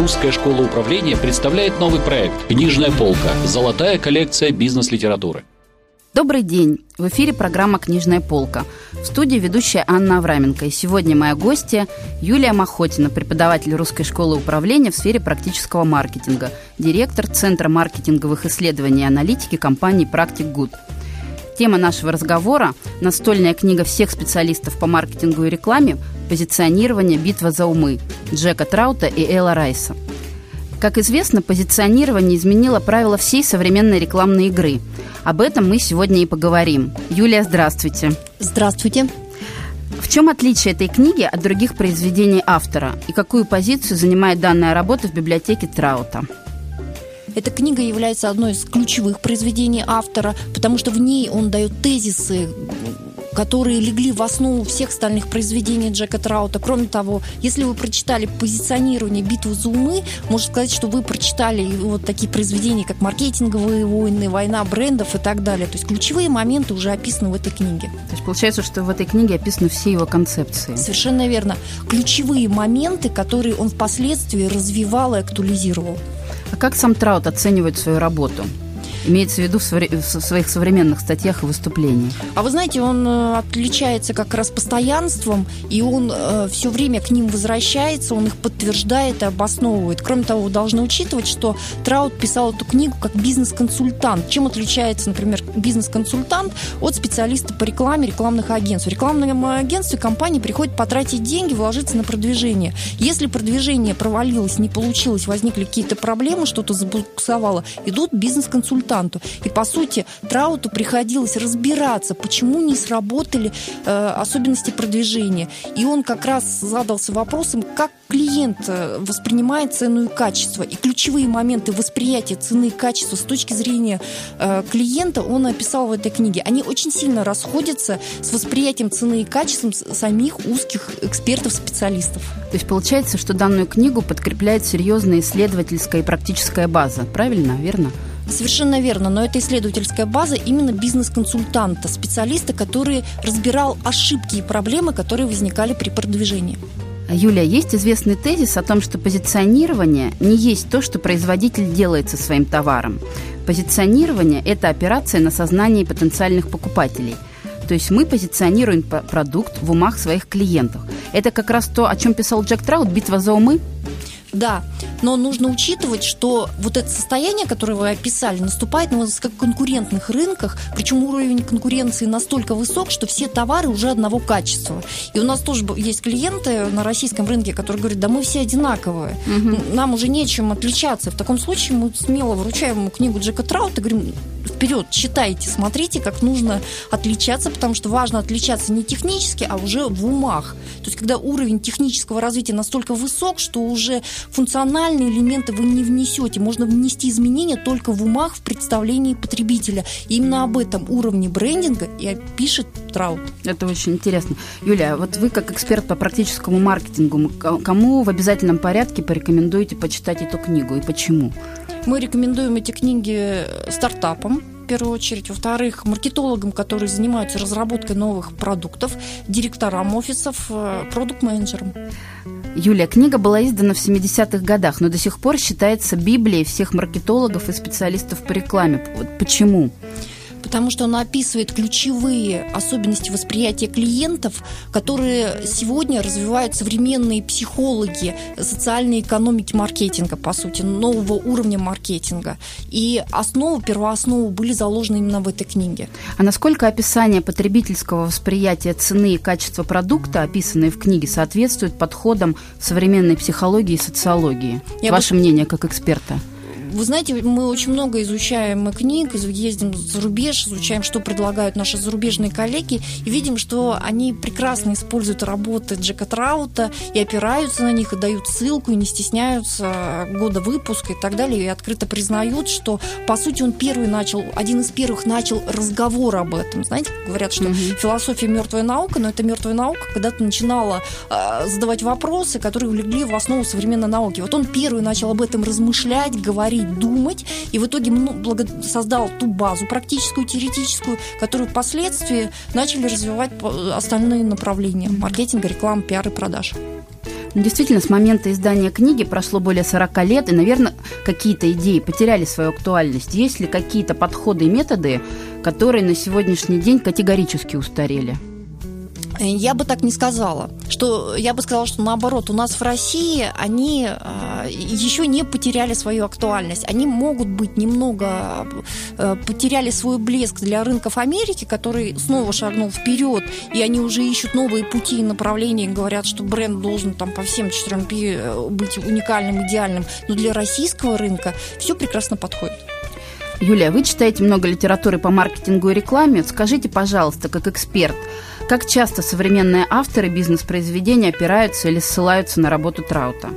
Русская школа управления представляет новый проект «Книжная полка. Золотая коллекция бизнес-литературы». Добрый день! В эфире программа «Книжная полка». В студии ведущая Анна Авраменко. И сегодня моя гостья Юлия Махотина, преподаватель Русской школы управления в сфере практического маркетинга, директор Центра маркетинговых исследований и аналитики компании «Практик Гуд». Тема нашего разговора – настольная книга всех специалистов по маркетингу и рекламе «Позиционирование. Битва за умы» Джека Траута и Элла Райса. Как известно, позиционирование изменило правила всей современной рекламной игры – об этом мы сегодня и поговорим. Юлия, здравствуйте. Здравствуйте. В чем отличие этой книги от других произведений автора и какую позицию занимает данная работа в библиотеке Траута? Эта книга является одной из ключевых произведений автора, потому что в ней он дает тезисы которые легли в основу всех остальных произведений Джека Траута. Кроме того, если вы прочитали позиционирование «Битву за умы», можно сказать, что вы прочитали вот такие произведения, как «Маркетинговые войны», «Война брендов» и так далее. То есть ключевые моменты уже описаны в этой книге. То есть получается, что в этой книге описаны все его концепции. Совершенно верно. Ключевые моменты, которые он впоследствии развивал и актуализировал. А как сам Траут оценивает свою работу? Имеется в виду в своих современных статьях и выступлениях. А вы знаете, он э, отличается как раз постоянством, и он э, все время к ним возвращается, он их подтверждает и обосновывает. Кроме того, вы должны учитывать, что Траут писал эту книгу как бизнес-консультант. Чем отличается, например, бизнес-консультант от специалиста по рекламе рекламных агентств? В рекламном агентстве компании приходит потратить деньги, вложиться на продвижение. Если продвижение провалилось, не получилось, возникли какие-то проблемы, что-то забуксовало, идут бизнес-консультанты консультанту. И, по сути, Трауту приходилось разбираться, почему не сработали э, особенности продвижения. И он как раз задался вопросом, как клиент э, воспринимает цену и качество. И ключевые моменты восприятия цены и качества с точки зрения э, клиента он описал в этой книге. Они очень сильно расходятся с восприятием цены и качеством самих узких экспертов-специалистов. То есть получается, что данную книгу подкрепляет серьезная исследовательская и практическая база. Правильно? Верно? Совершенно верно, но это исследовательская база именно бизнес-консультанта, специалиста, который разбирал ошибки и проблемы, которые возникали при продвижении. Юлия, есть известный тезис о том, что позиционирование не есть то, что производитель делает со своим товаром. Позиционирование – это операция на сознании потенциальных покупателей. То есть мы позиционируем продукт в умах своих клиентов. Это как раз то, о чем писал Джек Траут «Битва за умы». Да, но нужно учитывать, что вот это состояние, которое вы описали, наступает на как конкурентных рынках, причем уровень конкуренции настолько высок, что все товары уже одного качества. И у нас тоже есть клиенты на российском рынке, которые говорят, да мы все одинаковые, угу. нам уже нечем отличаться. В таком случае мы смело вручаем ему книгу Джека Траута и говорим, вперед, читайте, смотрите, как нужно отличаться, потому что важно отличаться не технически, а уже в умах. То есть, когда уровень технического развития настолько высок, что уже функциональные элементы вы не внесете. Можно внести изменения только в умах, в представлении потребителя. И именно об этом уровне брендинга и пишет Траут. Это очень интересно. Юлия, вот вы как эксперт по практическому маркетингу, кому в обязательном порядке порекомендуете почитать эту книгу и почему? Мы рекомендуем эти книги стартапам, первую очередь. Во-вторых, маркетологам, которые занимаются разработкой новых продуктов, директорам офисов, э, продукт-менеджерам. Юлия, книга была издана в 70-х годах, но до сих пор считается Библией всех маркетологов и специалистов по рекламе. Вот почему? Потому что она описывает ключевые особенности восприятия клиентов, которые сегодня развивают современные психологи социальной экономики маркетинга, по сути, нового уровня маркетинга. И основу, первооснову были заложены именно в этой книге. А насколько описание потребительского восприятия цены и качества продукта, описанные в книге, соответствует подходам современной психологии и социологии? Я Ваше бы... мнение как эксперта? Вы знаете, мы очень много изучаем книг, ездим за рубеж, изучаем, что предлагают наши зарубежные коллеги, и видим, что они прекрасно используют работы Джека Траута и опираются на них, и дают ссылку, и не стесняются года выпуска и так далее, и открыто признают, что, по сути, он первый начал, один из первых начал разговор об этом. Знаете, говорят, что mm-hmm. философия мертвая наука, но это мертвая наука, когда ты начинала э, задавать вопросы, которые легли в основу современной науки. Вот он первый начал об этом размышлять, говорить, говорить, думать, и в итоге ну, создал ту базу практическую, теоретическую, которую впоследствии начали развивать остальные направления маркетинга, рекламы, пиар и продаж. Ну, действительно, с момента издания книги прошло более 40 лет, и, наверное, какие-то идеи потеряли свою актуальность. Есть ли какие-то подходы и методы, которые на сегодняшний день категорически устарели? Я бы так не сказала. Что, я бы сказала, что наоборот, у нас в России они э, еще не потеряли свою актуальность. Они могут быть немного э, потеряли свой блеск для рынков Америки, который снова шагнул вперед, и они уже ищут новые пути и направления, и говорят, что бренд должен там по всем четырем э, быть уникальным, идеальным. Но для российского рынка все прекрасно подходит. Юлия, вы читаете много литературы по маркетингу и рекламе. Скажите, пожалуйста, как эксперт, как часто современные авторы бизнес-произведения опираются или ссылаются на работу Траута?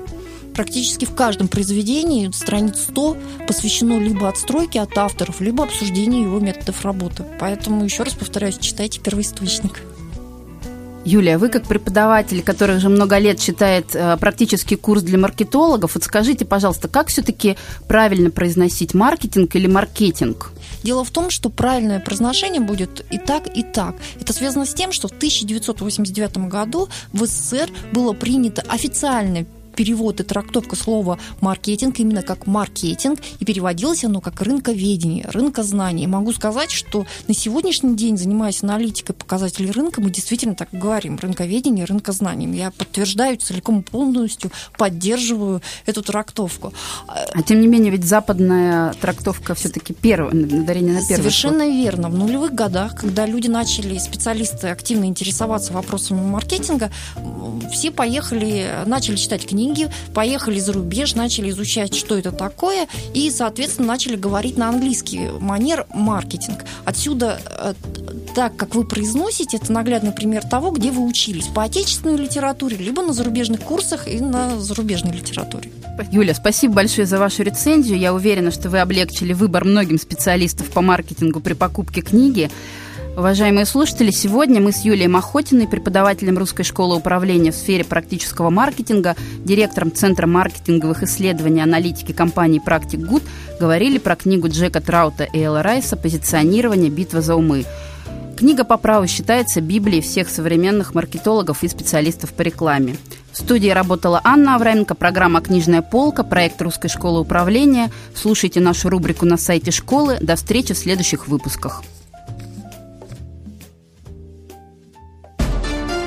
практически в каждом произведении страниц 100 посвящено либо отстройке от авторов, либо обсуждению его методов работы. Поэтому, еще раз повторяюсь, читайте первоисточник. Юлия, вы как преподаватель, который уже много лет читает э, практический курс для маркетологов, вот скажите, пожалуйста, как все-таки правильно произносить маркетинг или маркетинг? Дело в том, что правильное произношение будет и так, и так. Это связано с тем, что в 1989 году в СССР было принято официальное перевод и трактовка слова маркетинг именно как маркетинг, и переводилось оно как рынковедение, рынкознаний. Могу сказать, что на сегодняшний день, занимаясь аналитикой показателей рынка, мы действительно так говорим, рынковедение, рынкознанием. Я подтверждаю целиком и полностью, поддерживаю эту трактовку. А тем не менее, ведь западная трактовка все-таки первая, ударение на первый Совершенно слог. верно. В нулевых годах, когда люди начали, специалисты активно интересоваться вопросами маркетинга, все поехали, начали читать книги, книги, поехали за рубеж, начали изучать, что это такое, и, соответственно, начали говорить на английский манер маркетинг. Отсюда э, так, как вы произносите, это наглядный пример того, где вы учились по отечественной литературе, либо на зарубежных курсах и на зарубежной литературе. Юля, спасибо большое за вашу рецензию. Я уверена, что вы облегчили выбор многим специалистов по маркетингу при покупке книги. Уважаемые слушатели, сегодня мы с Юлией Махотиной, преподавателем Русской школы управления в сфере практического маркетинга, директором Центра маркетинговых исследований и аналитики компании «Практик Гуд», говорили про книгу Джека Траута и Элла Райса «Позиционирование. Битва за умы». Книга по праву считается Библией всех современных маркетологов и специалистов по рекламе. В студии работала Анна Авраменко, программа «Книжная полка», проект Русской школы управления. Слушайте нашу рубрику на сайте школы. До встречи в следующих выпусках.